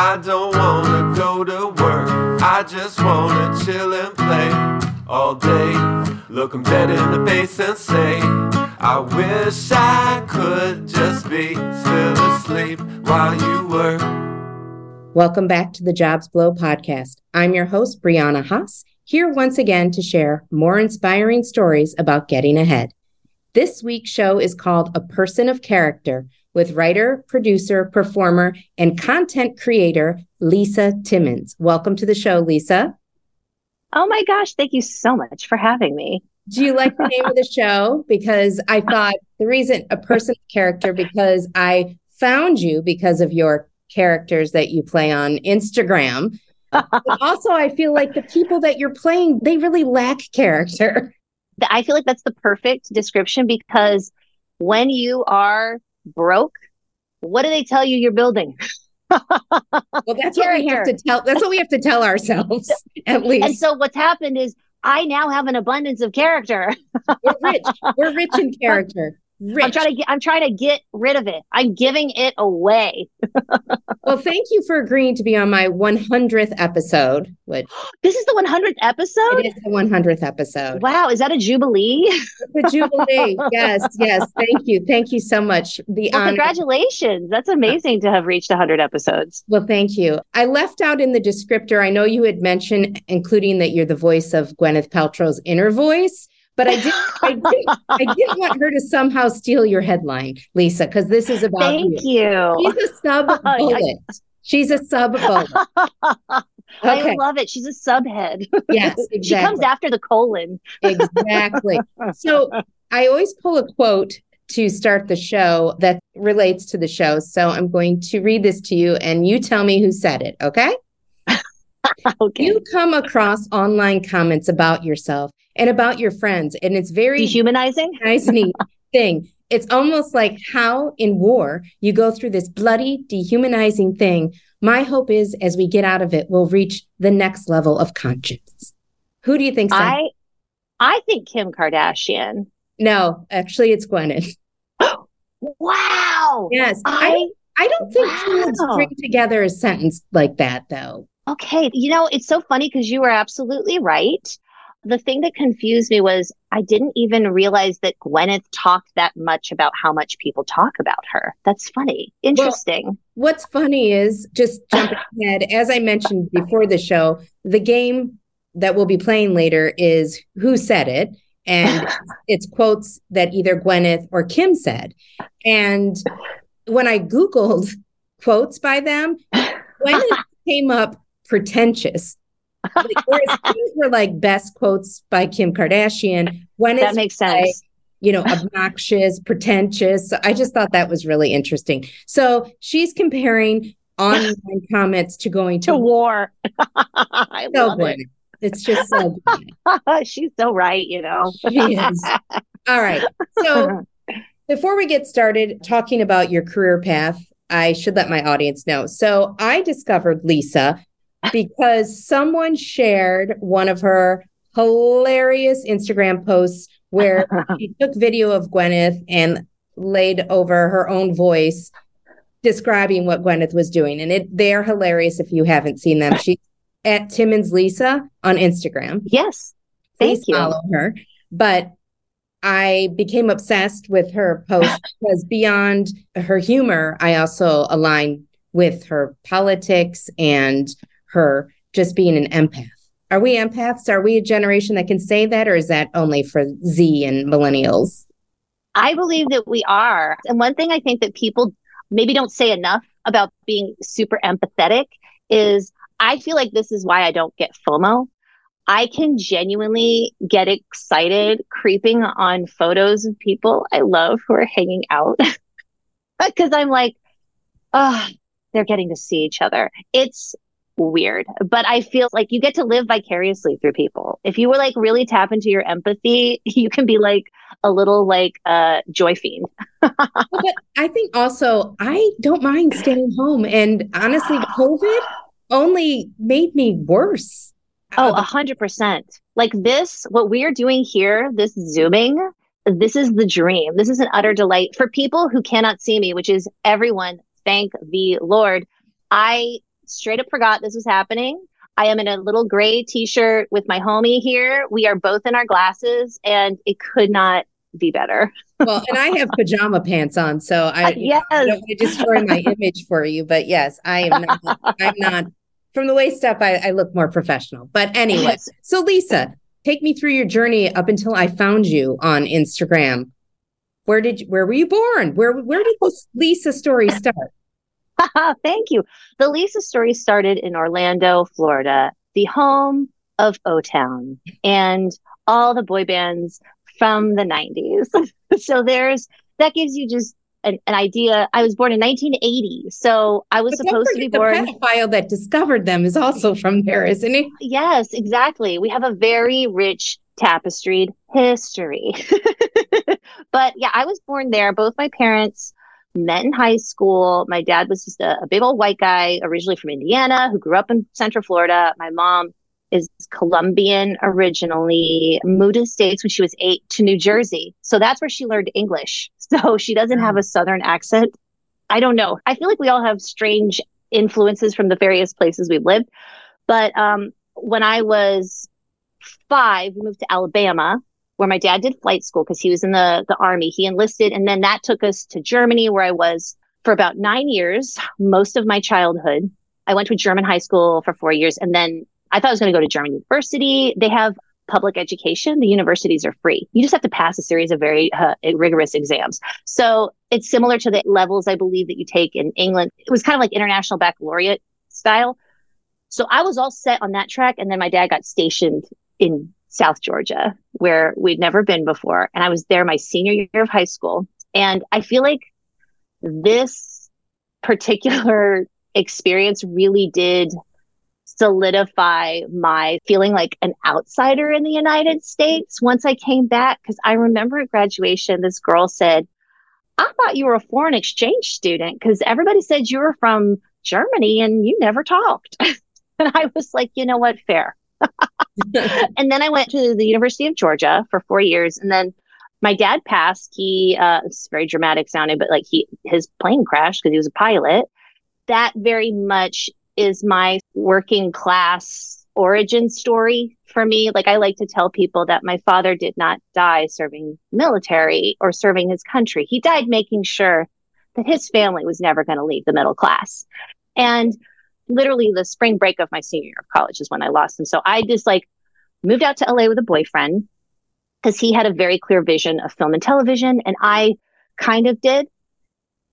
I don't wanna go to work. I just wanna chill and play all day. Look dead in the face and say, I wish I could just be still asleep while you work. Welcome back to the Jobs Blow podcast. I'm your host, Briana Haas, here once again to share more inspiring stories about getting ahead. This week's show is called A Person of Character with writer, producer, performer, and content creator Lisa Timmons. Welcome to the show, Lisa. Oh my gosh, thank you so much for having me. Do you like the name of the show? Because I thought the reason a person character, because I found you because of your characters that you play on Instagram. also, I feel like the people that you're playing, they really lack character. I feel like that's the perfect description because when you are broke, what do they tell you you're building? well, that's what we have to tell. That's what we have to tell ourselves, at least. And so, what's happened is I now have an abundance of character. We're rich. We're rich in character. Rich. I'm trying to get I'm trying to get rid of it. I'm giving it away. well, thank you for agreeing to be on my 100th episode. Which this is the 100th episode. It is the 100th episode. Wow, is that a jubilee? A jubilee. yes, yes. Thank you, thank you so much. The well, congratulations. That's amazing to have reached 100 episodes. Well, thank you. I left out in the descriptor. I know you had mentioned, including that you're the voice of Gwyneth Paltrow's inner voice. But I didn't, I didn't, I didn't want her to somehow steal your headline, Lisa, because this is about Thank you. you. She's a sub oh, bullet. She's a sub bullet. Okay. I love it. She's a subhead. Yes, exactly. she comes after the colon. exactly. So I always pull a quote to start the show that relates to the show. So I'm going to read this to you and you tell me who said it, okay? okay. You come across online comments about yourself and about your friends, and it's very dehumanizing. Nice, thing. It's almost like how in war you go through this bloody, dehumanizing thing. My hope is as we get out of it, we'll reach the next level of conscience. Who do you think? I, I think Kim Kardashian. No, actually, it's Gwyneth. wow. Yes. I, I, I don't think wow. two would string together a sentence like that, though. Okay. You know, it's so funny because you were absolutely right. The thing that confused me was I didn't even realize that Gwyneth talked that much about how much people talk about her. That's funny. Interesting. Well, what's funny is just jumping ahead, as I mentioned before the show, the game that we'll be playing later is Who Said It? And it's quotes that either Gwyneth or Kim said. And when I Googled quotes by them, Gwyneth came up pretentious. Whereas these were like best quotes by Kim Kardashian. When that makes sense. Like, you know, obnoxious, pretentious. So I just thought that was really interesting. So she's comparing online comments to going to, to war. I so love it. It's just so She's so right, you know. she is. All right. So before we get started talking about your career path, I should let my audience know. So I discovered Lisa because someone shared one of her hilarious Instagram posts where she took video of Gwyneth and laid over her own voice describing what Gwyneth was doing. And it they're hilarious if you haven't seen them. She's at Timmons Lisa on Instagram. Yes. Thank Please you. follow her. But I became obsessed with her post because beyond her humor, I also align with her politics and her just being an empath. Are we empaths? Are we a generation that can say that, or is that only for Z and millennials? I believe that we are. And one thing I think that people maybe don't say enough about being super empathetic is I feel like this is why I don't get FOMO. I can genuinely get excited creeping on photos of people I love who are hanging out because I'm like, oh, they're getting to see each other. It's weird, but I feel like you get to live vicariously through people. If you were like really tap into your empathy, you can be like a little like uh joy fiend. but I think also I don't mind staying home and honestly COVID only made me worse. Oh, a hundred percent. Like this, what we are doing here, this zooming, this is the dream. This is an utter delight for people who cannot see me, which is everyone. Thank the Lord. I straight up forgot this was happening. I am in a little gray t-shirt with my homie here. We are both in our glasses and it could not be better. well, and I have pajama pants on, so I, yes. I don't want to destroy my image for you, but yes, I am not, I'm not from the waist up, I, I look more professional. But anyway, so Lisa, take me through your journey up until I found you on Instagram. Where did you, where were you born? Where where did this Lisa story start? Thank you. The Lisa story started in Orlando, Florida, the home of O Town and all the boy bands from the 90s. so there's that gives you just an, an, idea. I was born in 1980, so I was but supposed to be born. The pedophile that discovered them is also from there, isn't he? Yes, exactly. We have a very rich tapestried history. but yeah, I was born there. Both my parents met in high school. My dad was just a, a big old white guy, originally from Indiana, who grew up in Central Florida. My mom is Colombian originally, moved to the States when she was eight to New Jersey. So that's where she learned English. So she doesn't have a Southern accent. I don't know. I feel like we all have strange influences from the various places we've lived. But um, when I was five, we moved to Alabama, where my dad did flight school because he was in the, the army. He enlisted, and then that took us to Germany, where I was for about nine years, most of my childhood. I went to a German high school for four years, and then I thought I was going to go to German university. They have public education. The universities are free. You just have to pass a series of very uh, rigorous exams. So it's similar to the levels I believe that you take in England. It was kind of like international baccalaureate style. So I was all set on that track. And then my dad got stationed in South Georgia, where we'd never been before. And I was there my senior year of high school. And I feel like this particular experience really did solidify my feeling like an outsider in the United States once I came back. Cause I remember at graduation, this girl said, I thought you were a foreign exchange student because everybody said you were from Germany and you never talked. and I was like, you know what? Fair. and then I went to the University of Georgia for four years. And then my dad passed. He, uh, it's very dramatic sounding, but like he, his plane crashed because he was a pilot. That very much is my working class origin story for me. Like I like to tell people that my father did not die serving military or serving his country. He died making sure that his family was never going to leave the middle class. And literally the spring break of my senior year of college is when I lost him. So I just like moved out to LA with a boyfriend because he had a very clear vision of film and television and I kind of did.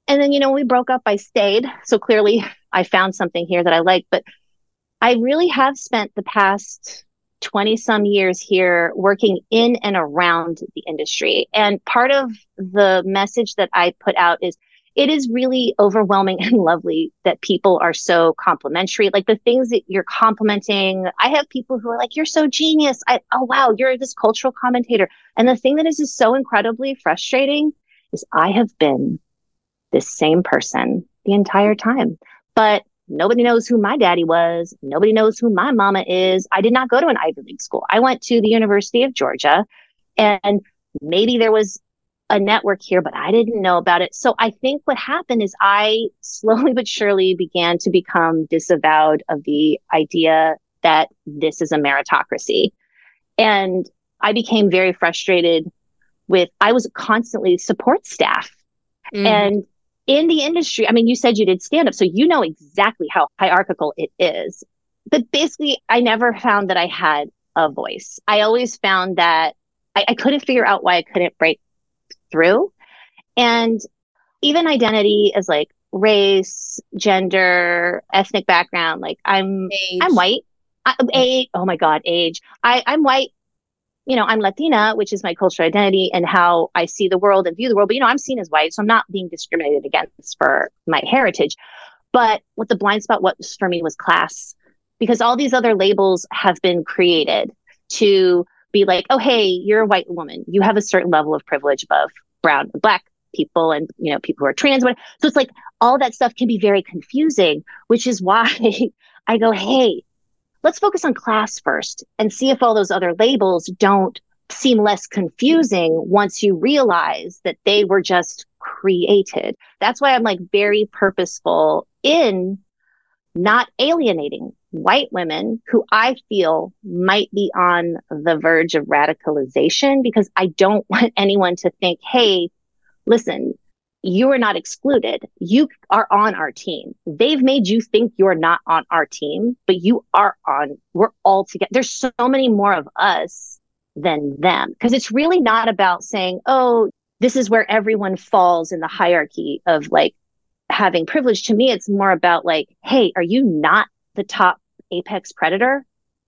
And then, you know, we broke up, I stayed. So clearly I found something here that I like. But I really have spent the past 20 some years here working in and around the industry. And part of the message that I put out is it is really overwhelming and lovely that people are so complimentary. Like the things that you're complimenting, I have people who are like, you're so genius. I, oh, wow, you're this cultural commentator. And the thing that is just so incredibly frustrating is I have been this same person the entire time but nobody knows who my daddy was. Nobody knows who my mama is. I did not go to an Ivy League school. I went to the University of Georgia and maybe there was a network here, but I didn't know about it. So I think what happened is I slowly but surely began to become disavowed of the idea that this is a meritocracy. And I became very frustrated with, I was constantly support staff. Mm. And in the industry, I mean, you said you did stand up, so you know exactly how hierarchical it is. But basically, I never found that I had a voice. I always found that I, I couldn't figure out why I couldn't break through. And even identity is like race, gender, ethnic background, like I'm, age. I'm white. I, mm-hmm. age, oh my God, age. I, I'm white you know, I'm Latina, which is my cultural identity and how I see the world and view the world. But, you know, I'm seen as white, so I'm not being discriminated against for my heritage. But what the blind spot was for me was class, because all these other labels have been created to be like, oh, hey, you're a white woman. You have a certain level of privilege above brown and black people and, you know, people who are trans. So it's like all that stuff can be very confusing, which is why I go, hey, let's focus on class first and see if all those other labels don't seem less confusing once you realize that they were just created. That's why I'm like very purposeful in not alienating white women who I feel might be on the verge of radicalization because I don't want anyone to think, hey, listen, you are not excluded. You are on our team. They've made you think you're not on our team, but you are on. We're all together. There's so many more of us than them because it's really not about saying, oh, this is where everyone falls in the hierarchy of like having privilege. To me, it's more about like, hey, are you not the top apex predator?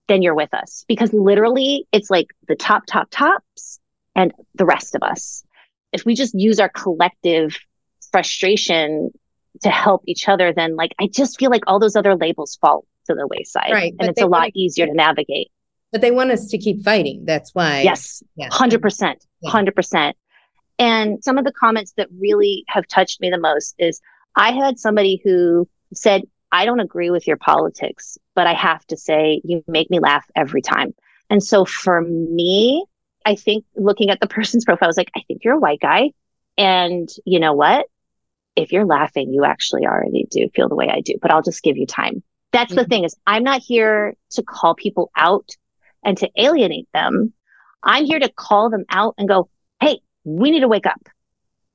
Then you're with us because literally it's like the top, top, tops and the rest of us if we just use our collective frustration to help each other, then like I just feel like all those other labels fall to the wayside. Right. And it's a lot easier to navigate. But they want us to keep fighting. That's why. Yes. Percent. Hundred percent. And some of the comments that really have touched me the most is I had somebody who said, I don't agree with your politics, but I have to say you make me laugh every time. And so for me, I think looking at the person's profile, I was like, I think you're a white guy. And you know what? If you're laughing, you actually already do feel the way I do, but I'll just give you time. That's mm-hmm. the thing is I'm not here to call people out and to alienate them. I'm here to call them out and go, Hey, we need to wake up.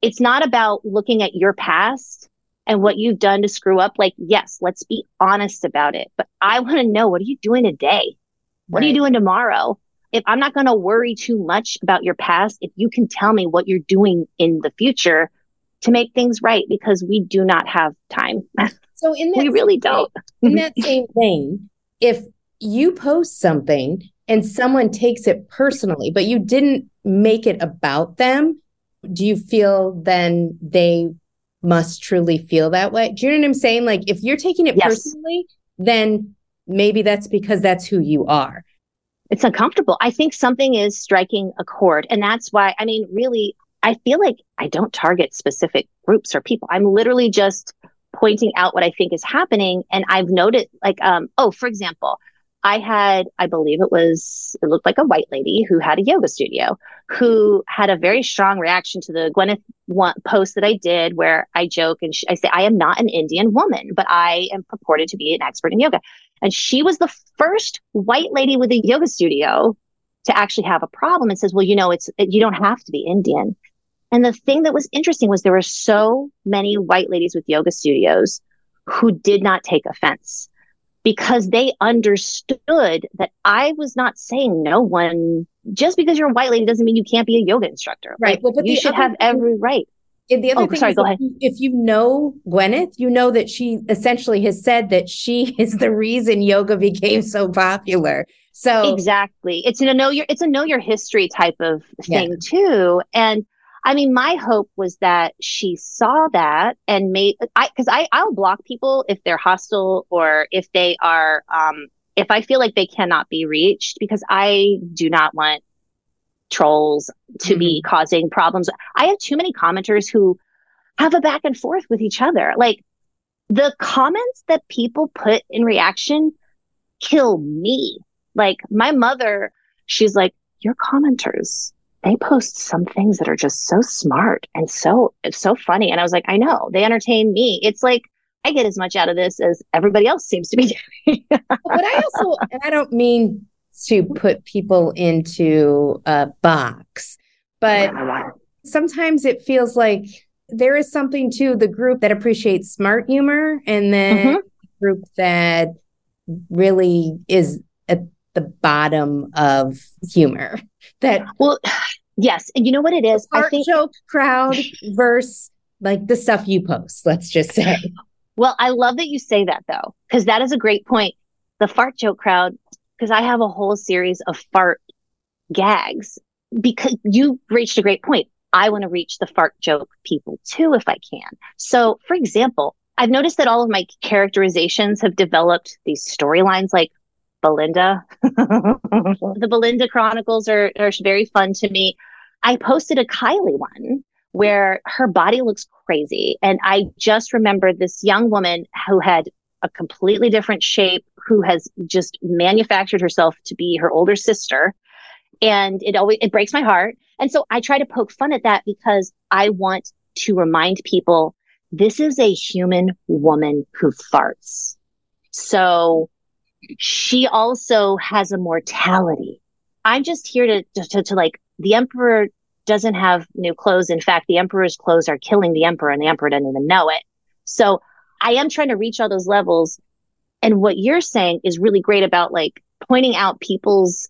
It's not about looking at your past and what you've done to screw up. Like, yes, let's be honest about it. But I want to know, what are you doing today? What right. are you doing tomorrow? if I'm not going to worry too much about your past, if you can tell me what you're doing in the future to make things right, because we do not have time. So in that we really don't. in that same vein, if you post something and someone takes it personally, but you didn't make it about them, do you feel then they must truly feel that way? Do you know what I'm saying? Like if you're taking it yes. personally, then maybe that's because that's who you are it's uncomfortable. I think something is striking a chord. And that's why, I mean, really, I feel like I don't target specific groups or people. I'm literally just pointing out what I think is happening. And I've noted, like, um, oh, for example, I had, I believe it was, it looked like a white lady who had a yoga studio who had a very strong reaction to the Gwyneth post that I did where I joke and I say, I am not an Indian woman, but I am purported to be an expert in yoga. And she was the first white lady with a yoga studio to actually have a problem and says, well, you know, it's, you don't have to be Indian. And the thing that was interesting was there were so many white ladies with yoga studios who did not take offense because they understood that I was not saying no one just because you're a white lady doesn't mean you can't be a yoga instructor. Right. Like, well, you should have every right. And the other oh, thing sorry, go ahead. If you know Gwyneth, you know that she essentially has said that she is the reason yoga became so popular. So exactly, it's a know your it's a know your history type of thing yeah. too. And I mean, my hope was that she saw that and made I because I I'll block people if they're hostile or if they are um if I feel like they cannot be reached because I do not want trolls to mm-hmm. be causing problems. I have too many commenters who have a back and forth with each other. Like the comments that people put in reaction kill me. Like my mother, she's like, your commenters, they post some things that are just so smart and so, so funny. And I was like, I know they entertain me. It's like, I get as much out of this as everybody else seems to be doing. but I also, and I don't mean to put people into a box. But sometimes it feels like there is something to the group that appreciates smart humor and then mm-hmm. group that really is at the bottom of humor. That well, yes, and you know what it is? I think joke crowd versus like the stuff you post. Let's just say. Well, I love that you say that though, because that is a great point. The fart joke crowd because I have a whole series of fart gags because you reached a great point. I want to reach the fart joke people too, if I can. So, for example, I've noticed that all of my characterizations have developed these storylines like Belinda. the Belinda Chronicles are, are very fun to me. I posted a Kylie one where her body looks crazy. And I just remember this young woman who had a completely different shape who has just manufactured herself to be her older sister. And it always, it breaks my heart. And so I try to poke fun at that because I want to remind people this is a human woman who farts. So she also has a mortality. I'm just here to, to, to, to like, the emperor doesn't have new clothes. In fact, the emperor's clothes are killing the emperor and the emperor doesn't even know it. So I am trying to reach all those levels. And what you're saying is really great about like pointing out people's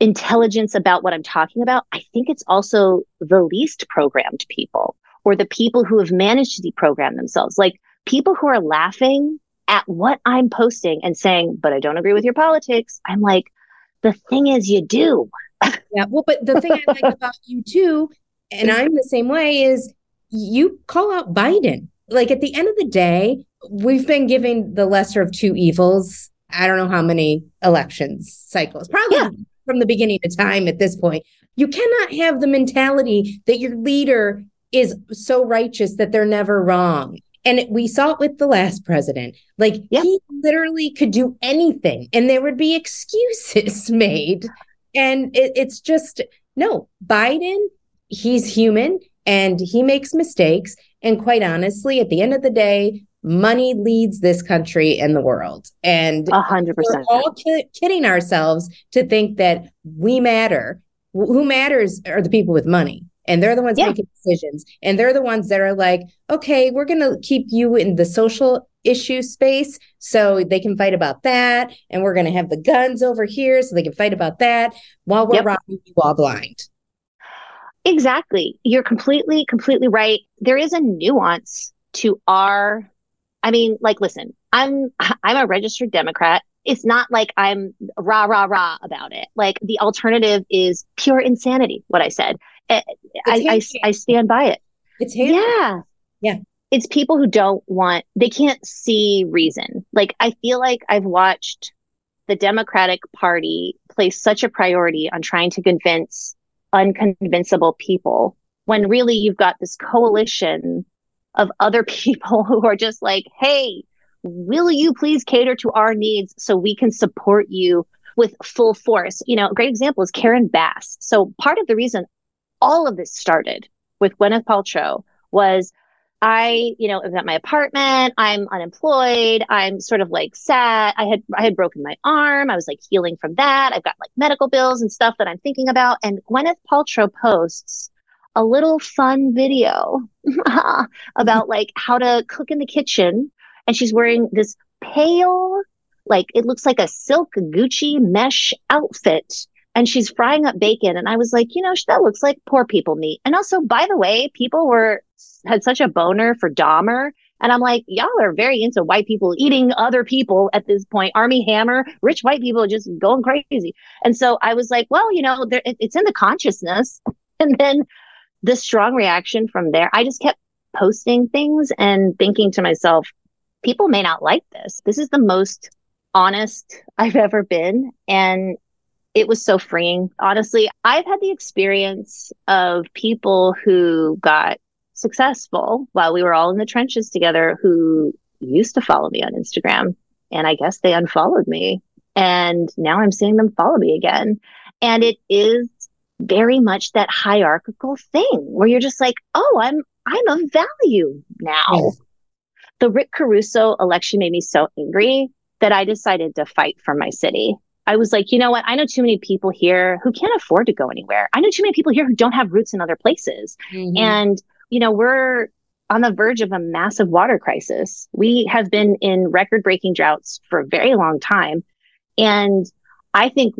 intelligence about what I'm talking about. I think it's also the least programmed people or the people who have managed to deprogram themselves. Like people who are laughing at what I'm posting and saying, but I don't agree with your politics. I'm like, the thing is, you do. yeah. Well, but the thing I like about you too, and I'm the same way, is you call out Biden. Like at the end of the day, we've been giving the lesser of two evils. I don't know how many elections cycles, probably yeah. from the beginning of time at this point. You cannot have the mentality that your leader is so righteous that they're never wrong. And we saw it with the last president. Like yep. he literally could do anything and there would be excuses made. And it, it's just, no, Biden, he's human and he makes mistakes. And quite honestly, at the end of the day, money leads this country and the world. And a hundred percent, We're all ki- kidding ourselves to think that we matter. Who matters are the people with money and they're the ones yeah. making decisions. And they're the ones that are like okay we're going to keep you in the social issue space so they can fight about that. And we're going to have the guns over here so they can fight about that while we're yep. robbing you all blind. Exactly. You're completely completely right. There is a nuance to our i mean like listen i'm i'm a registered democrat it's not like I'm rah, rah, rah about it. Like the alternative is pure insanity, what I said. Eh, I, I, I, stand by it. It's yeah. Yeah. It's people who don't want, they can't see reason. Like, I feel like I've watched the Democratic Party place such a priority on trying to convince unconvincible people when really you've got this coalition of other people who are just like, hey, will you please cater to our needs so we can support you with full force? You know, a great example is Karen Bass. So part of the reason all of this started with Gwyneth Paltrow was I, you know, was at my apartment. I'm unemployed. I'm sort of like sad. I had I had broken my arm. I was like healing from that. I've got like medical bills and stuff that I'm thinking about. And Gwyneth Paltrow posts a little fun video about like how to cook in the kitchen. And she's wearing this pale, like it looks like a silk Gucci mesh outfit and she's frying up bacon. And I was like, you know, that looks like poor people meat. And also, by the way, people were had such a boner for Dahmer. And I'm like, y'all are very into white people eating other people at this point. Armie Hammer, rich white people just going crazy. And so I was like, well, you know, it, it's in the consciousness. And then the strong reaction from there, I just kept posting things and thinking to myself, people may not like this. This is the most honest I've ever been. And it was so freeing. Honestly, I've had the experience of people who got successful while we were all in the trenches together who used to follow me on Instagram. And I guess they unfollowed me. And now I'm seeing them follow me again. And it is very much that hierarchical thing where you're just like, oh, I'm I'm of value now. The Rick Caruso election made me so angry that I decided to fight for my city. I was like, you know what? I know too many people here who can't afford to go anywhere. I know too many people here who don't have roots in other places. Mm-hmm. And, you know, we're on the verge of a massive water crisis. We have been in record breaking droughts for a very long time. And I think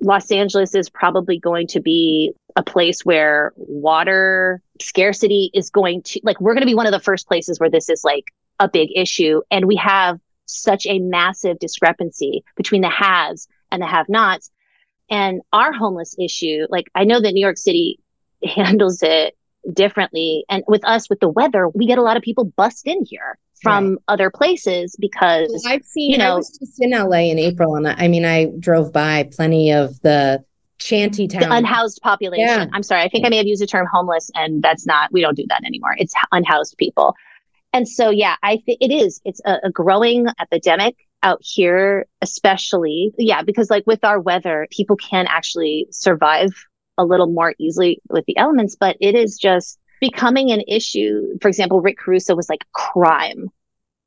Los Angeles is probably going to be a place where water scarcity is going to, like, we're going to be one of the first places where this is like a big issue. And we have such a massive discrepancy between the haves and the have nots. And our homeless issue, like I know that New York City handles it differently. And with us, with the weather, we get a lot of people bust in here from right. other places because I've seen, you know, I was just in LA in April and I mean, I drove by plenty of the shanty town. The unhoused population. Yeah. I'm sorry. I think I may have used the term homeless and that's not, we don't do that anymore. It's unhoused people. And so, yeah, I think it is. It's a, a growing epidemic out here, especially. Yeah, because like with our weather, people can actually survive a little more easily with the elements, but it is just becoming an issue. For example, Rick Caruso was like crime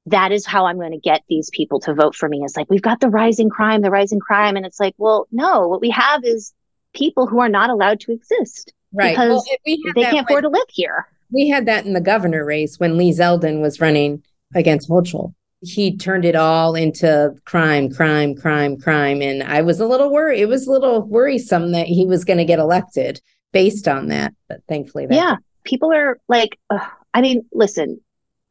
that is how I'm going to get these people to vote for me. It's like, we've got the rising crime, the rising crime. And it's like, well, no, what we have is people who are not allowed to exist. Right. Because Well, we they can't afford to live here. We had that in the governor race when Lee Zeldin was running against Hochul. He turned it all into crime, crime, crime, crime. And I was a little worried. It was a little worrisome that he was going to get elected based on that. But thankfully, that Yeah. People are like, ugh. I mean, listen,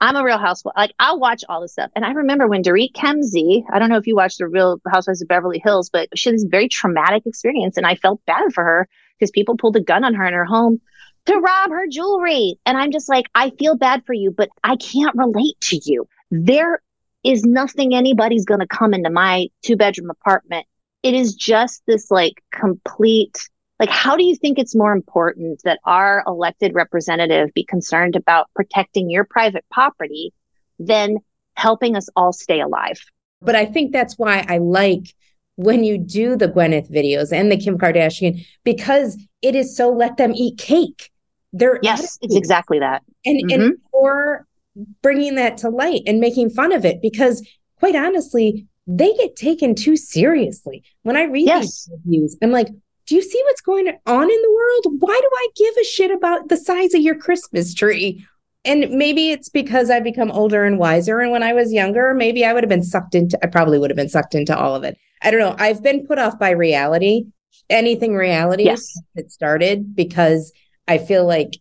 I'm a real housewife. Like, I'll watch all this stuff. And I remember when Dorit Kemsley, I don't know if you watched the Real Housewives of Beverly Hills, but she had this very traumatic experience. And I felt bad for her because people pulled a gun on her in her home to rob her jewelry. And I'm just like, I feel bad for you, but I can't relate to you. There is nothing anybody's going to come into my two bedroom apartment. It is just this like complete like how do you think it's more important that our elected representative be concerned about protecting your private property than helping us all stay alive? But I think that's why I like when you do the Gwyneth videos and the Kim Kardashian because it is so let them eat cake. They're yes it's exactly that. And and mm-hmm. or bringing that to light and making fun of it because quite honestly they get taken too seriously. When i read Yes. these reviews i'm like do you see what's going on in the world why do i give a shit about the size of your christmas tree and maybe it's because i've become older and wiser and when i was younger maybe i would have been sucked into i probably would have been sucked into all of it i don't know i've been put off by reality anything reality Yes. it started because i feel like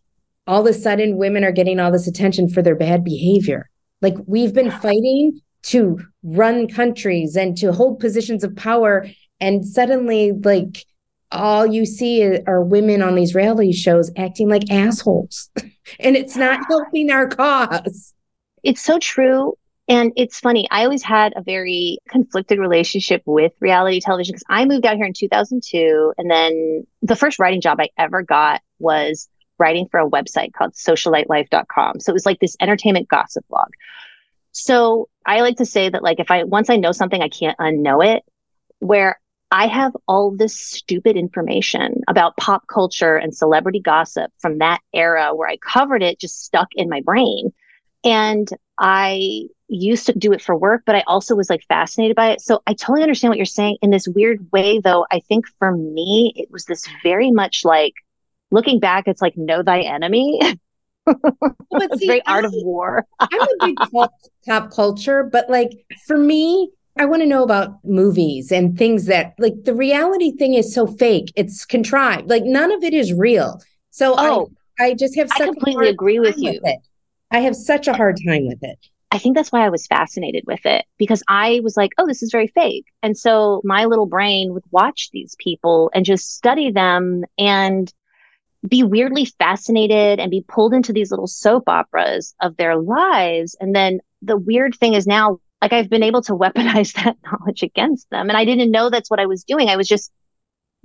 all of a sudden women are getting all this attention for their bad behavior. Like we've been fighting to run countries and to hold positions of power. And suddenly, like, all you see are women on these reality shows acting like assholes. and it's not helping our cause. it's so true and it's funny i always had a very conflicted relationship with reality television because i moved out here in 2002 and then the first writing job i ever got was writing for a website called socialitelife.com so it was like this entertainment gossip blog so i like to say that like if i once i know something i can't unknow it where i have all this stupid information about pop culture and celebrity gossip from that era where i covered it just stuck in my brain and I used to do it for work, but I also was like fascinated by it. So I totally understand what you're saying in this weird way, though. I think for me, it was this very much like looking back, it's like know thy enemy. But it's see, very art I- of war. I'm a big pop, pop culture, but like for me, I want to know about movies and things that like the reality thing is so fake. It's contrived. Like none of it is real. So Oh, I, I just have I such a completely agree with you. it. I have such a hard time with it. I think that's why I was fascinated with it because I was like, oh, this is very fake. And so my little brain would watch these people and just study them and be weirdly fascinated and be pulled into these little soap operas of their lives. And then the weird thing is now, like, I've been able to weaponize that knowledge against them. And I didn't know that's what I was doing. I was just,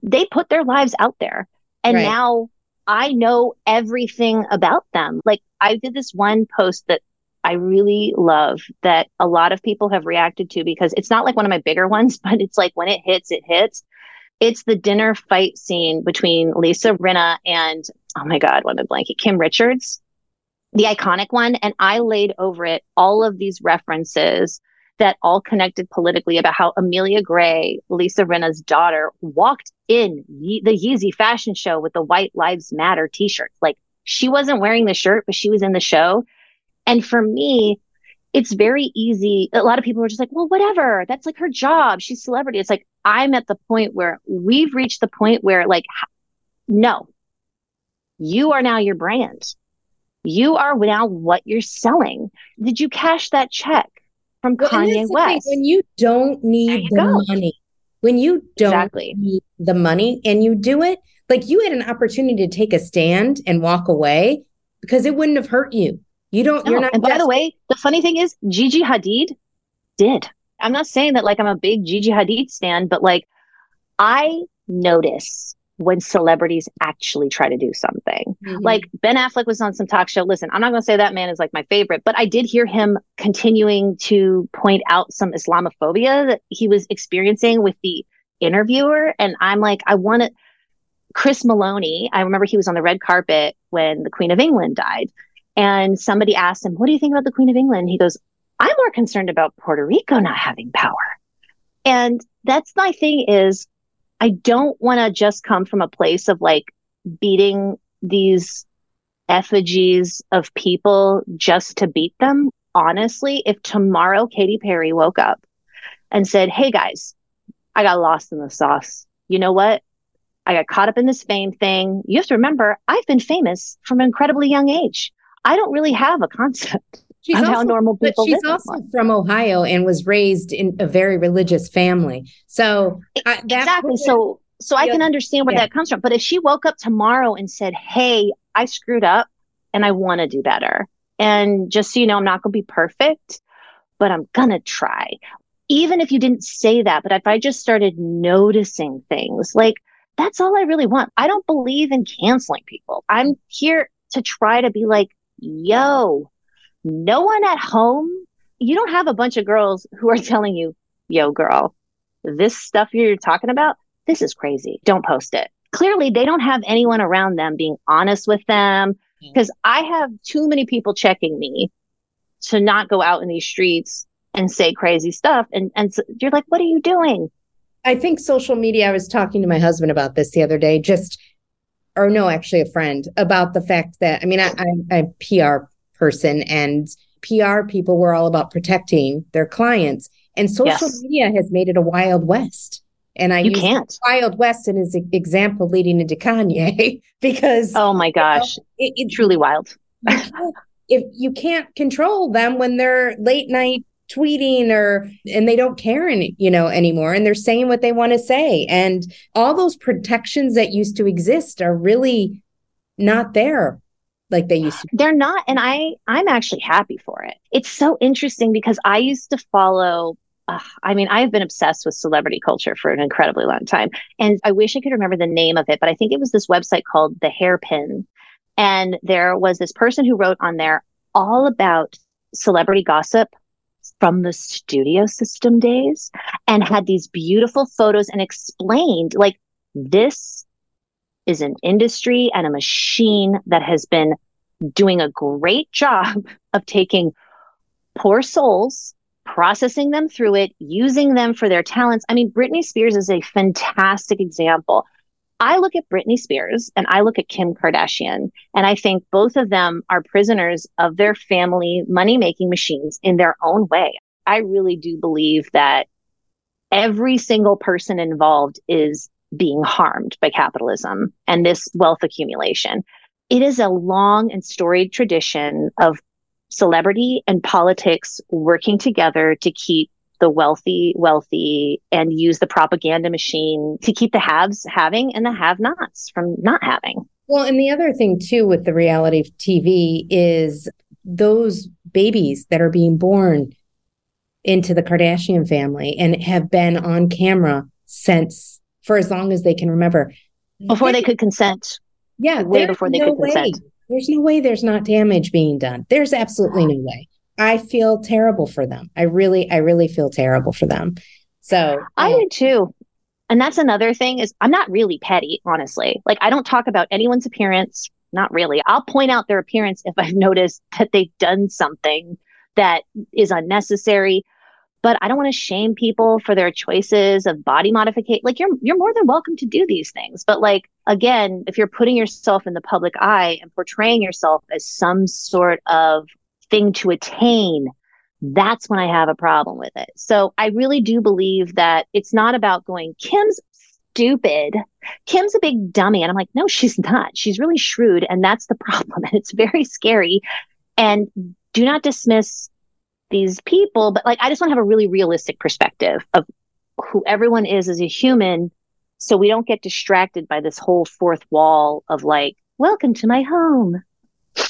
they put their lives out there. And Right. now I know everything about them. Like, I did this one post that I really love that a lot of people have reacted to because it's not like one of my bigger ones, but it's like when it hits, it hits. It's the dinner fight scene between Lisa Rinna and, oh my God, what am I blanking? Kim Richards, the iconic one. And I laid over it all of these references that all connected politically about how Amelia Gray, Lisa Rinna's daughter, walked in Ye- the Yeezy fashion show with the White Lives Matter t-shirts. Like she wasn't wearing the shirt, but she was in the show. And for me, it's very easy. A lot of people are just like, well, whatever. That's like her job. She's celebrity. It's like, I'm at the point where we've reached the point where, like, no, you are now your brand. You are now what you're selling. Did you cash that check from Well, Kanye West? when you don't need you the go. money, when you don't Exactly. need the money and you do it, like you had an opportunity to take a stand and walk away because it wouldn't have hurt you. You don't, you're not. And by the way, the funny thing is, Gigi Hadid did. I'm not saying that like I'm a big Gigi Hadid stan, but like I notice when celebrities actually try to do something. Mhm. Like Ben Affleck was on some talk show. Listen, I'm not going to say that man is like my favorite, but I did hear him continuing to point out some Islamophobia that he was experiencing with the interviewer. And I'm like, I want to. Chris Maloney, I remember he was on the red carpet when the Queen of England died. And somebody asked him, What do you think about the Queen of England? He goes, I'm more concerned about Puerto Rico not having power. And that's my thing is I don't want to just come from a place of like beating these effigies of people just to beat them. Honestly, if tomorrow Katy Perry woke up and said, Hey guys, I got lost in the sauce. You know what? I got caught up in this fame thing. You have to remember, I've been famous from an incredibly young age. I don't really have a concept she's of also, how normal people She's also from Ohio and was raised in a very religious family. So I, exactly. so so I can understand where yeah. that comes from. But if she woke up tomorrow and said, "Hey, I screwed up and I want to do better," and just so you know, I'm not going to be perfect, but I'm gonna try. Even if you didn't say that, but if I just started noticing things, like that's all I really want. I don't believe in canceling people. I'm here to try to be like, yo, no one at home, you don't have a bunch of girls who are telling you, yo, girl, this stuff you're talking about, this is crazy. Don't post it. Clearly, they don't have anyone around them being honest with them because. I have too many people checking me to not go out in these streets and say crazy stuff. And, and so you're like, what are you doing? I think social media, I was talking to my husband about this the other day, just, or no, actually a friend about the fact that, I mean, I, I'm a PR person and PR people were all about protecting their clients. And social yes. media has made it a wild west. And I you use can't. Wild West as an example leading into Kanye because oh my gosh, you know, it, it, truly wild. if you can't control them when they're late night tweeting or and they don't care any, you know anymore and they're saying what they want to say and all those protections that used to exist are really not there like they used to they're not and i i'm actually happy for it it's so interesting because i used to follow uh, I mean, I've been obsessed with celebrity culture for an incredibly long time. And I wish I could remember the name of it, but I think it was this website called The Hairpin. And there was this person who wrote on there all about celebrity gossip from the studio system days and had these beautiful photos and explained like this is an industry and a machine that has been doing a great job of taking poor souls processing them through it, using them for their talents. I mean, Britney Spears is a fantastic example. I look at Britney Spears and I look at Kim Kardashian, and I think both of them are prisoners of their family money making machines in their own way. I really do believe that every single person involved is being harmed by capitalism and this wealth accumulation. It is a long and storied tradition of celebrity and politics working together to keep the wealthy wealthy and use the propaganda machine to keep the haves having and the have nots from not having. Well, and the other thing too with the reality TV is those babies that are being born into the Kardashian family and have been on camera since for as long as they can remember. Before they could consent. Yeah. Way before they no could consent. There's no way there's not damage being done. There's absolutely no way. I feel terrible for them. I really, I really feel terrible for them. So I do too. And that's another thing is I'm not really petty, honestly. Like I don't talk about anyone's appearance. Not really. I'll point out their appearance if I've noticed that they've done something that is unnecessary but I don't want to shame people for their choices of body modification. Like you're you're more than welcome to do these things. But like again, if you're putting yourself in the public eye and portraying yourself as some sort of thing to attain, that's when I have a problem with it. So I really do believe that it's not about going, Kim's stupid. Kim's a big dummy. And I'm like, no, she's not. She's really shrewd. And that's the problem. And it's very scary. And do not dismiss these people, but like I just want to have a really realistic perspective of who everyone is as a human so we don't get distracted by this whole fourth wall of like, welcome to my home.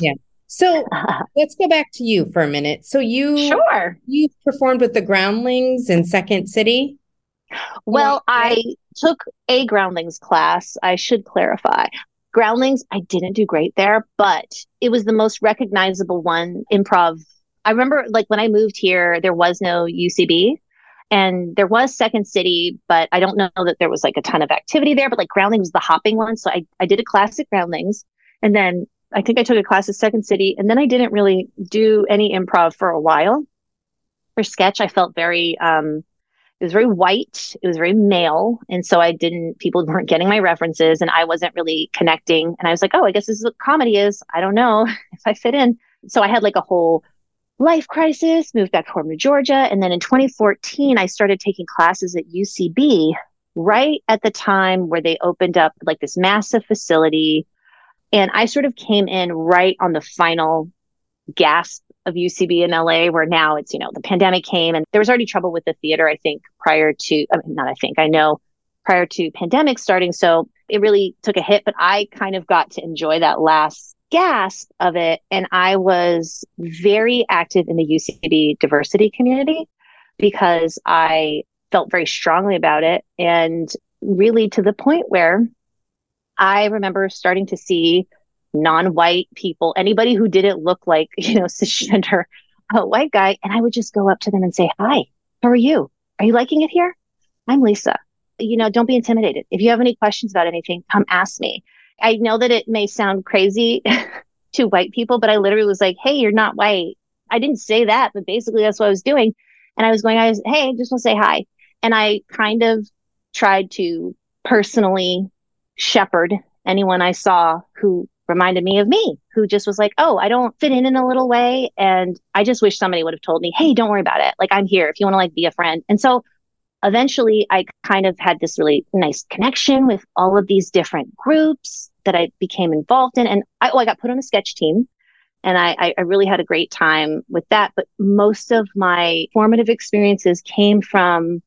Yeah. So let's go back to you for a minute. So you sure you performed with the Groundlings in Second City. Well, I took a Groundlings class. I should clarify. Groundlings, I didn't do great there, but it was the most recognizable one improv I remember like when I moved here, there was no UCB and there was Second City, but I don't know that there was like a ton of activity there. But like Groundlings was the hopping one. So I, I did a class at Groundlings and then I think I took a class at Second City and then I didn't really do any improv for a while. for sketch. I felt very um it was very white, it was very male, and so I didn't people weren't getting my references and I wasn't really connecting and I was like, "Oh, I guess this is what comedy is. I don't know if I fit in." So I had like a whole life crisis, moved back home to Georgia, and then in 2014 I started taking classes at UCB right at the time where they opened up like this massive facility and I sort of came in right on the final gasp of UCB in LA, where now it's, you know, the pandemic came and there was already trouble with the theater, I think, prior to, I mean, not I think, I know prior to pandemic starting. So it really took a hit, but I kind of got to enjoy that last gasp of it. And I was very active in the UCB diversity community because I felt very strongly about it. And really to the point where I remember starting to see non-white people, anybody who didn't look like, you know, cisgender a white guy. And I would just go up to them and say, hi, how are you? Are you liking it here? I'm Lisa. You know, don't be intimidated. If you have any questions about anything, come ask me. I know that it may sound crazy to white people, but I literally was like, Hey, you're not white. I didn't say that, but basically that's what I was doing. And I was going, I was, Hey, just want to say hi. And I kind of tried to personally shepherd anyone I saw who reminded me of me, who just was like, oh, I don't fit in in a little way. And I just wish somebody would have told me, hey, don't worry about it. Like, I'm here if you want to like be a friend. And so eventually I kind of had this really nice connection with all of these different groups that I became involved in. And I, oh, I got put on a sketch team and I, I really had a great time with that. But most of my formative experiences came from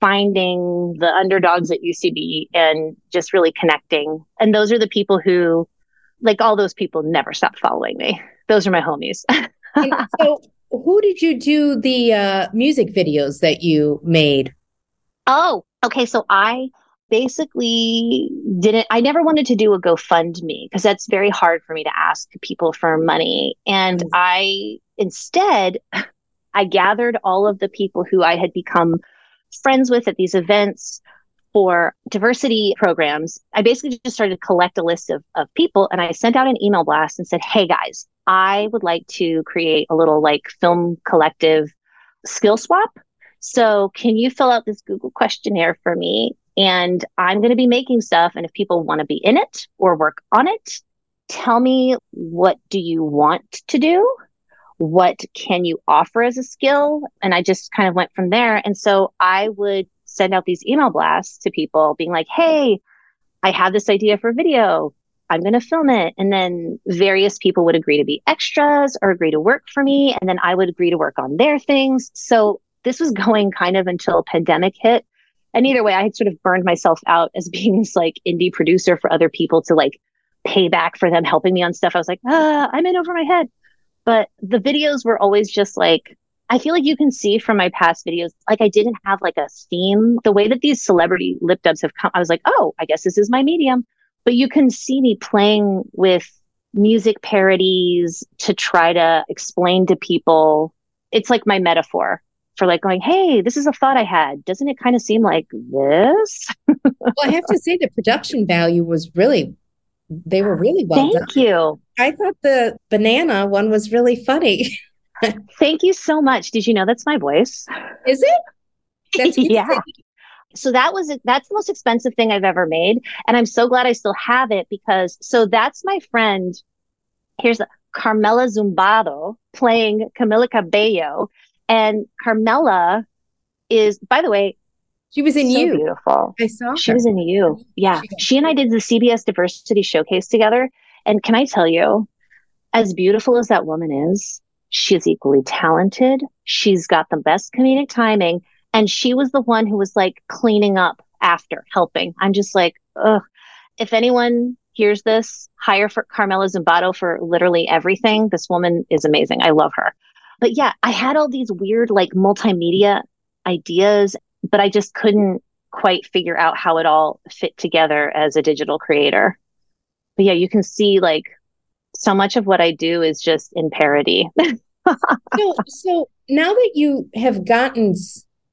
finding the underdogs at UCB and just really connecting. And those are the people who like all those people never stopped following me. Those are my homies. so, who did you do the uh, music videos that you made? Oh, okay. So I basically didn't. I never wanted to do a GoFundMe because that's very hard for me to ask people for money, and mm-hmm. I instead I gathered all of the people who I had become friends with at these events for diversity programs, I basically just started to collect a list of, of people and I sent out an email blast and said, Hey guys, I would like to create a little like film collective skill swap. So can you fill out this Google questionnaire for me? And I'm going to be making stuff. And if people want to be in it or work on it, tell me what do you want to do? What can you offer as a skill? And I just kind of went from there. And so I would send out these email blasts to people being like, Hey, I have this idea for video. I'm going to film it. And then various people would agree to be extras or agree to work for me. And then I would agree to work on their things. So this was going kind of until pandemic hit. And either way, I had sort of burned myself out as being this like indie producer for other people to like pay back for them helping me on stuff. I was like, ah, I'm in over my head. But the videos were always just like I feel like you can see from my past videos, like I didn't have like a theme. The way that these celebrity lip dubs have come, I was like, oh, I guess this is my medium. But you can see me playing with music parodies to try to explain to people. It's like my metaphor for like going, hey, this is a thought I had. Doesn't it kind of seem like this? well, I have to say the production value was really, they were really well Thank done. Thank you. I thought the banana one was really funny. Thank you so much. Did you know that's my voice? Is it? That's yeah. So that was that's the most expensive thing I've ever made, and I'm so glad I still have it because so that's my friend. Here's the, Carmela Zumbado playing Camila Cabello, and Carmela is, by the way, she was in so you. Beautiful. I saw. She her. was in you. Yeah, she, she and I did the CBS Diversity Showcase together, and can I tell you, as beautiful as that woman is, She's equally talented. She's got the best comedic timing. And she was the one who was like cleaning up after helping. I'm just like, ugh. If anyone hears this, hire for Carmela Zumbado for literally everything. This woman is amazing. I love her. But yeah, I had all these weird like multimedia ideas, but I just couldn't quite figure out how it all fit together as a digital creator. But yeah, you can see like so much of what I do is just in parody. so, so now that you have gotten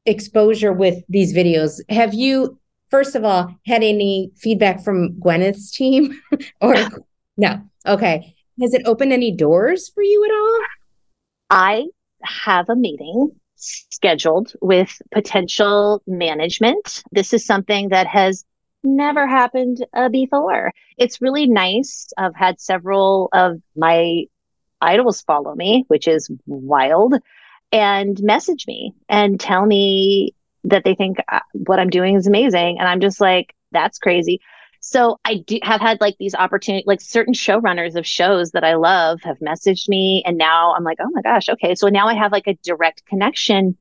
exposure with these videos, have you, first of all, had any feedback from Gwyneth's team or no? Okay. Has it opened any doors for you at all? I have a meeting scheduled with potential management. This is something that has never happened uh, before. It's really nice. I've had several of my idols follow me, which is wild, and message me and tell me that they think uh, what I'm doing is amazing. And I'm just like, that's crazy. So I do have had like these opportunities, like certain showrunners of shows that I love have messaged me. And now I'm like, oh my gosh, okay. So now I have like a direct connection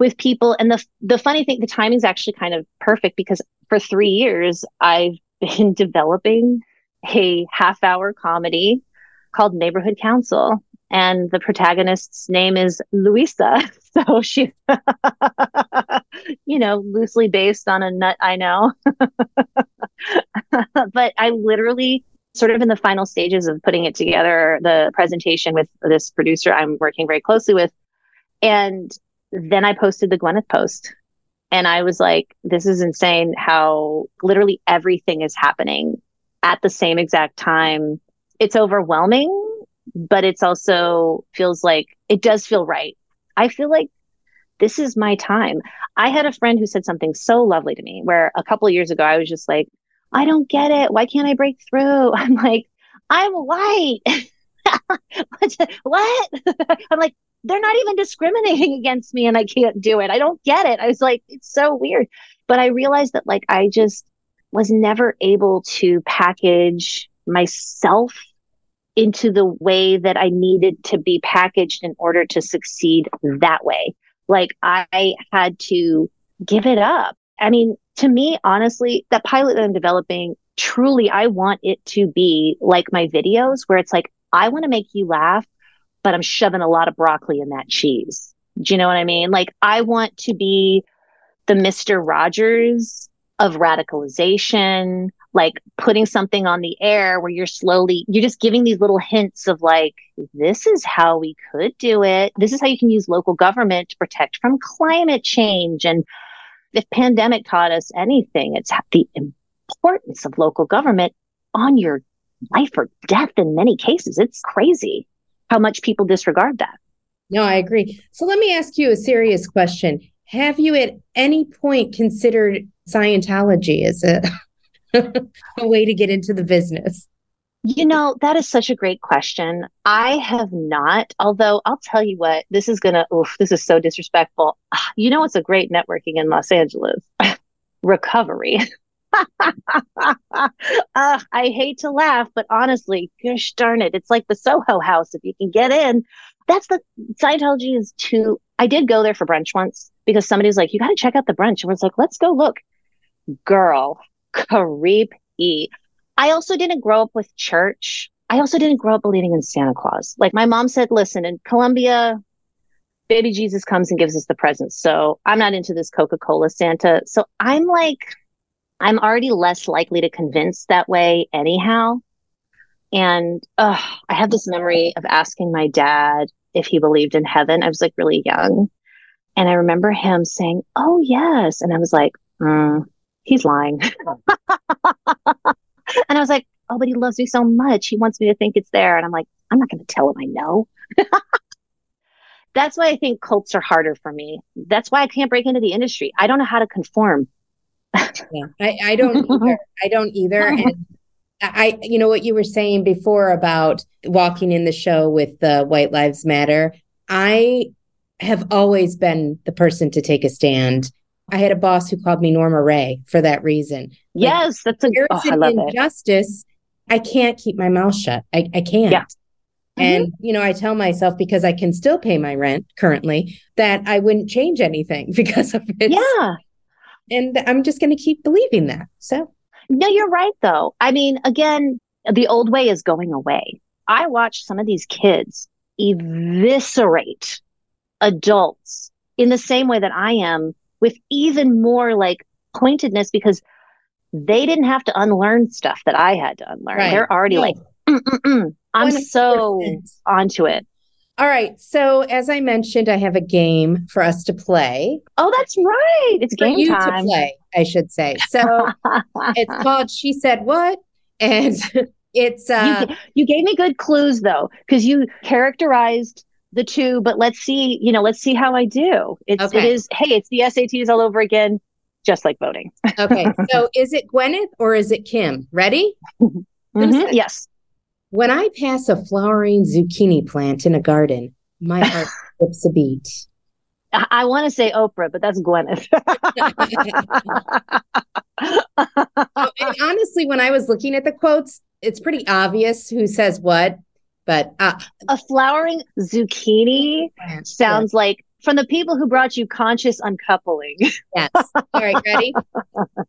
with people. And the, the funny thing, the timing's actually kind of perfect because for three years, I've been developing a half hour comedy called Neighborhood Council. And the protagonist's name is Louisa. So she, you know, loosely based on a nut I know. but I literally sort of in the final stages of putting it together, the presentation with this producer I'm working very closely with. And then I posted the Gwyneth post. And I was like, this is insane how literally everything is happening at the same exact time. It's overwhelming, but it's also feels like it does feel right. I feel like this is my time. I had a friend who said something so lovely to me where a couple years ago I was just like, I don't get it. Why can't I break through? I'm like, I'm white. what? I'm like, they're not even discriminating against me and I can't do it. I don't get it. I was like, it's so weird. But I realized that like I just was never able to package myself into the way that I needed to be packaged in order to succeed that way. Like I had to give it up. I mean, to me, honestly, that pilot that I'm developing, truly, I want it to be like my videos where it's like, I want to make you laugh, but I'm shoving a lot of broccoli in that cheese. Do you know what I mean? Like, I want to be the Mr. Rogers of radicalization, like putting something on the air where you're slowly, you're just giving these little hints of like, this is how we could do it. This is how you can use local government to protect from climate change. And if pandemic taught us anything, it's the importance of local government on your life or death in many cases. It's crazy how much people disregard that. No, I agree. So let me ask you a serious question. Have you at any point considered Scientology as a a way to get into the business? You know, that is such a great question. I have not, although I'll tell you what, this is going to, oof, this is so disrespectful. You know, it's a great networking in Los Angeles recovery. uh, I hate to laugh, but honestly, gosh darn it, it's like the Soho House. If you can get in, that's the Scientology is too. I did go there for brunch once because somebody's like, you got to check out the brunch. And was like, let's go look. Girl, creepy. I also didn't grow up with church. I also didn't grow up believing in Santa Claus. Like my mom said, listen, in Colombia, baby Jesus comes and gives us the presents. So I'm not into this Coca Cola Santa. So I'm like, I'm already less likely to convince that way anyhow. And uh, I have this memory of asking my dad if he believed in heaven. I was like really young. And I remember him saying, Oh, yes. And I was like, mm, he's lying. and I was like, oh, but he loves me so much. He wants me to think it's there. And I'm like, I'm not going to tell him I know. That's why I think cults are harder for me. That's why I can't break into the industry. I don't know how to conform. yeah, I, I don't either. I don't either. And I, you know, what you were saying before about walking in the show with the White Lives Matter. I have always been the person to take a stand I had a boss who called me Norma Rae for that reason. Yes, like, that's a there's oh, an injustice. It. I can't keep my mouth shut. I, I can't. Yeah. And mm-hmm. you know, I tell myself because I can still pay my rent currently that I wouldn't change anything because of it. Yeah. And I'm just going to keep believing that. So, no, you're right though. I mean, again, the old way is going away. I watch some of these kids eviscerate adults in the same way that I am with even more like pointedness because they didn't have to unlearn stuff that I had to unlearn. Right. They're already like, Mm-mm-mm. I'm 100%. so onto it. All right. So as I mentioned, I have a game for us to play. Oh, that's right. It's for game you time. to play, I should say. So it's called She Said What? And it's uh you, you gave me good clues though, because you characterized the two, but let's see, you know, let's see how I do. It's Okay. it is hey, it's the SATs all over again, just like voting. Okay. so is it Gwyneth or is it Kim? Ready? Mhm, Yes. When I pass a flowering zucchini plant in a garden, my heart skips a beat. I, I want to say Oprah, but that's Gwyneth. Oh, and honestly, when I was looking at the quotes, it's pretty obvious who says what, but uh, a flowering zucchini sounds like from the people who brought you conscious uncoupling. yes. All right, ready?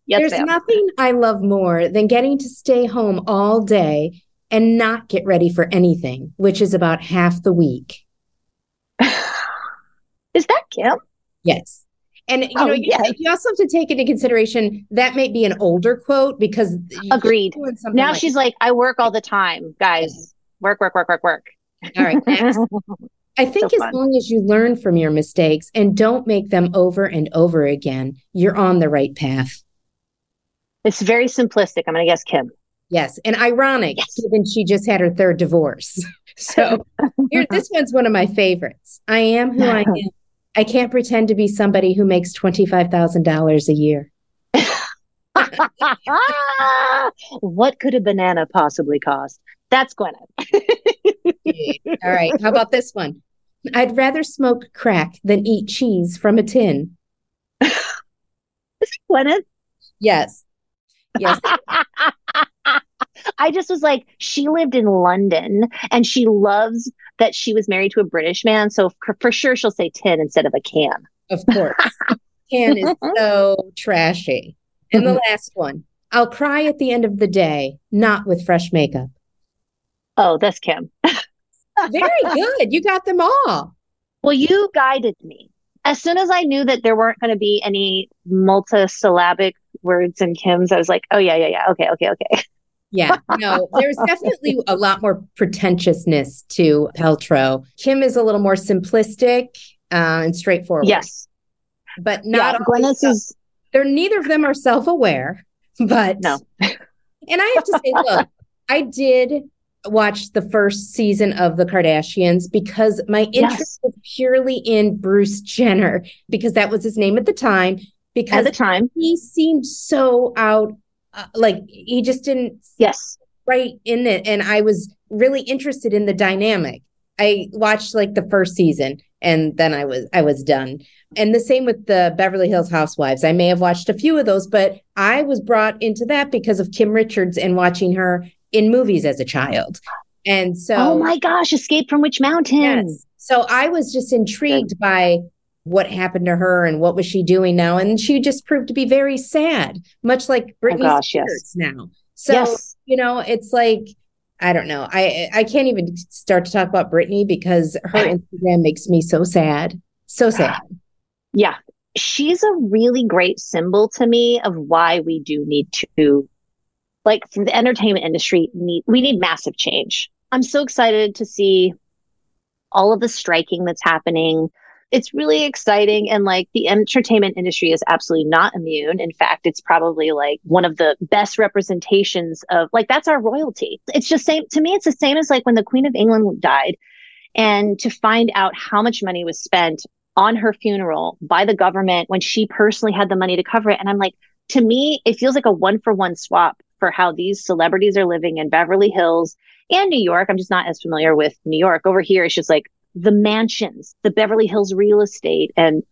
yes, There's ma'am. nothing I love more than getting to stay home all day and not get ready for anything, which is about half the week. Is that Kim? Yes. And you Oh, know, you- yes. you also have to take into consideration that may be an older quote because Agreed. Now like- she's like, I work all the time, guys. Work, work, work, work, work. all right. Next. I think So as long as you learn from your mistakes and don't make them over and over again, you're on the right path. It's very simplistic. I'm going to guess Kim. Yes. And ironic, Yes. given she just had her third divorce. So here, this one's one of my favorites. I am who I am. I can't pretend to be somebody who makes $25,000 a year. what could a banana possibly cost? That's Gwyneth. All right. How about this one? I'd rather smoke crack than eat cheese from a tin. Gwyneth. Yes. Yes. I just was like, she lived in London and she loves that she was married to a British man. So for, for sure, she'll say tin instead of a can. Of course. Can is so trashy. And the mm-hmm. last one. I'll cry at the end of the day, not with fresh makeup. Oh, that's Kim. Very good. You got them all. Well, you guided me. As soon as I knew that there weren't going to be any multisyllabic words in Kim's, I was like, oh, yeah, yeah, yeah. Okay, okay, okay. Yeah, no, there's definitely a lot more pretentiousness to Paltrow. Kim is a little more simplistic uh, and straightforward. Yes. but not yeah, Gwyneth so. is, They're neither of them are self-aware, but No. and I have to say, look, I did watch the first season of the Kardashians because my interest Yes. was purely in Bruce Jenner because that was his name at the time. Because at the time. he seemed so out, uh, like he just didn't Yes. right in it and i was really interested in the dynamic i watched like the first season and then i was i was done and the same with the beverly hills housewives i may have watched a few of those but i was brought into that because of kim richards and watching her in movies as a child and so oh my gosh, Escape from Witch Mountain. Yes. So I was just intrigued by what happened to her and what was she doing now. And she just proved to be very sad, much like oh Britney Oh gosh, yes. Spears now. So, yes. you know, it's like, I don't know. I I can't even start to talk about Britney because her Instagram makes me so sad. So sad. Yeah. She's a really great symbol to me of why we do need to like for the entertainment industry need we need massive change. I'm so excited to see all of the striking that's happening. It's really exciting and like the entertainment industry is absolutely not immune. In fact, it's probably like one of the best representations of like that's our royalty. It's just same to me it's the same as like when the Queen of England died and to find out how much money was spent on her funeral by the government when she personally had the money to cover it. And I'm like, to me, it feels like a one for one swap for how these celebrities are living in Beverly Hills and New York. I'm just not as familiar with New York. Over here, it's just like the mansions, the Beverly Hills real estate. And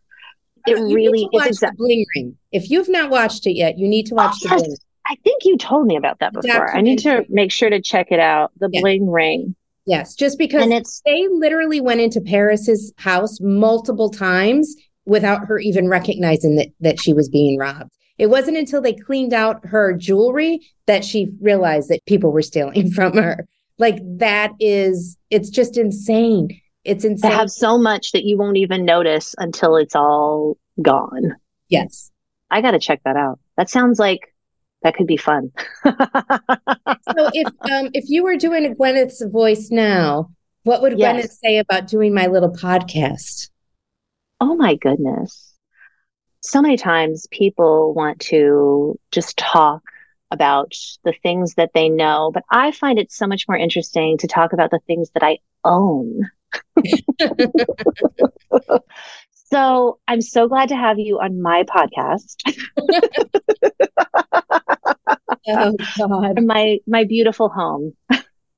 it You really is watch exactly. the Bling Ring. If you've not watched it yet, you need to watch the oh, yes. Bling. I think you told me about that before. I need to make sure to check it out. The Yeah. Bling Ring. Yes, just because And it's they literally went into Paris's house multiple times without her even recognizing that that she was being robbed. It wasn't until they cleaned out her jewelry that she realized that people were stealing from her. Like that is it's just insane. It's they insane. have so much that you won't even notice until it's all gone. yes. I got to check that out. That sounds like that could be fun. So if um if you were doing a Gwyneth's voice now, what would Yes. Gwyneth say about doing my little podcast? oh my goodness. So many times people want to just talk about the things that they know, but I find it so much more interesting to talk about the things that I own. so I'm so glad to have you on my podcast. oh God. My my beautiful home.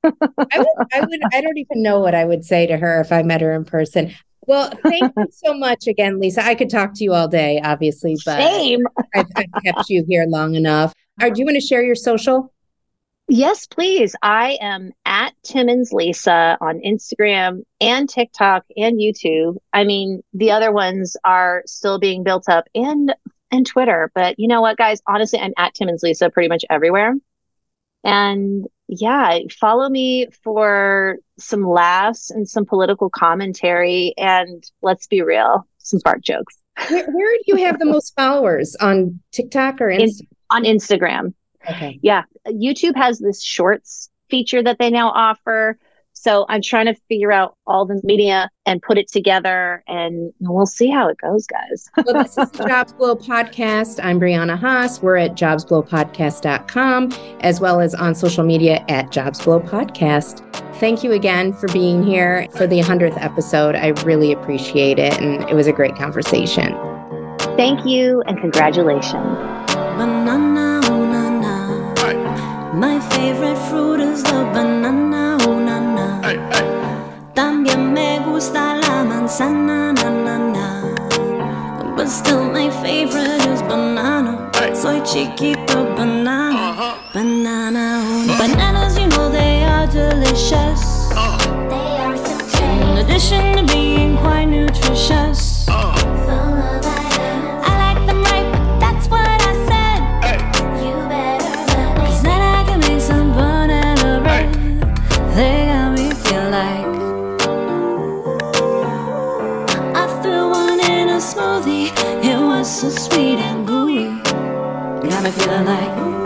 I would, I would, I don't even know what I would say to her if I met her in person. Well, thank you so much again, Lisa. I could talk to you all day, obviously, but Same. I've, I've kept you here long enough. Or do you want to share your social? Yes, please. I am at Timmons Lisa on Instagram and TikTok and YouTube. I mean, the other ones are still being built up and and Twitter. But you know what, guys? Honestly, I'm at Timmons Lisa pretty much everywhere. And yeah, follow me for some laughs and some political commentary. And let's be real, some fart jokes. Where, where do you have the most followers on TikTok or In- on Instagram. Okay. Yeah, YouTube has this shorts feature that they now offer. So I'm trying to figure out all the media and put it together, and we'll see how it goes, guys. Well, this is the Jobs Blow podcast. I'm Briana Haas. We're at jobsblowpodcast.com as well as on social media at Jobs Blow Podcast. Thank you again for being here for the 100th episode. I really appreciate it. And it was a great conversation. Thank you and congratulations. Banana, ooh, na, na. My favorite fruit is the banana, manzana, na, na, na. But still my favorite is banana. Soy chiquito banana, uh-huh. banana. ooh. Uh-huh. Bananas, you know they are delicious. Uh-huh. In addition to being quite nutritious. Got me feeling like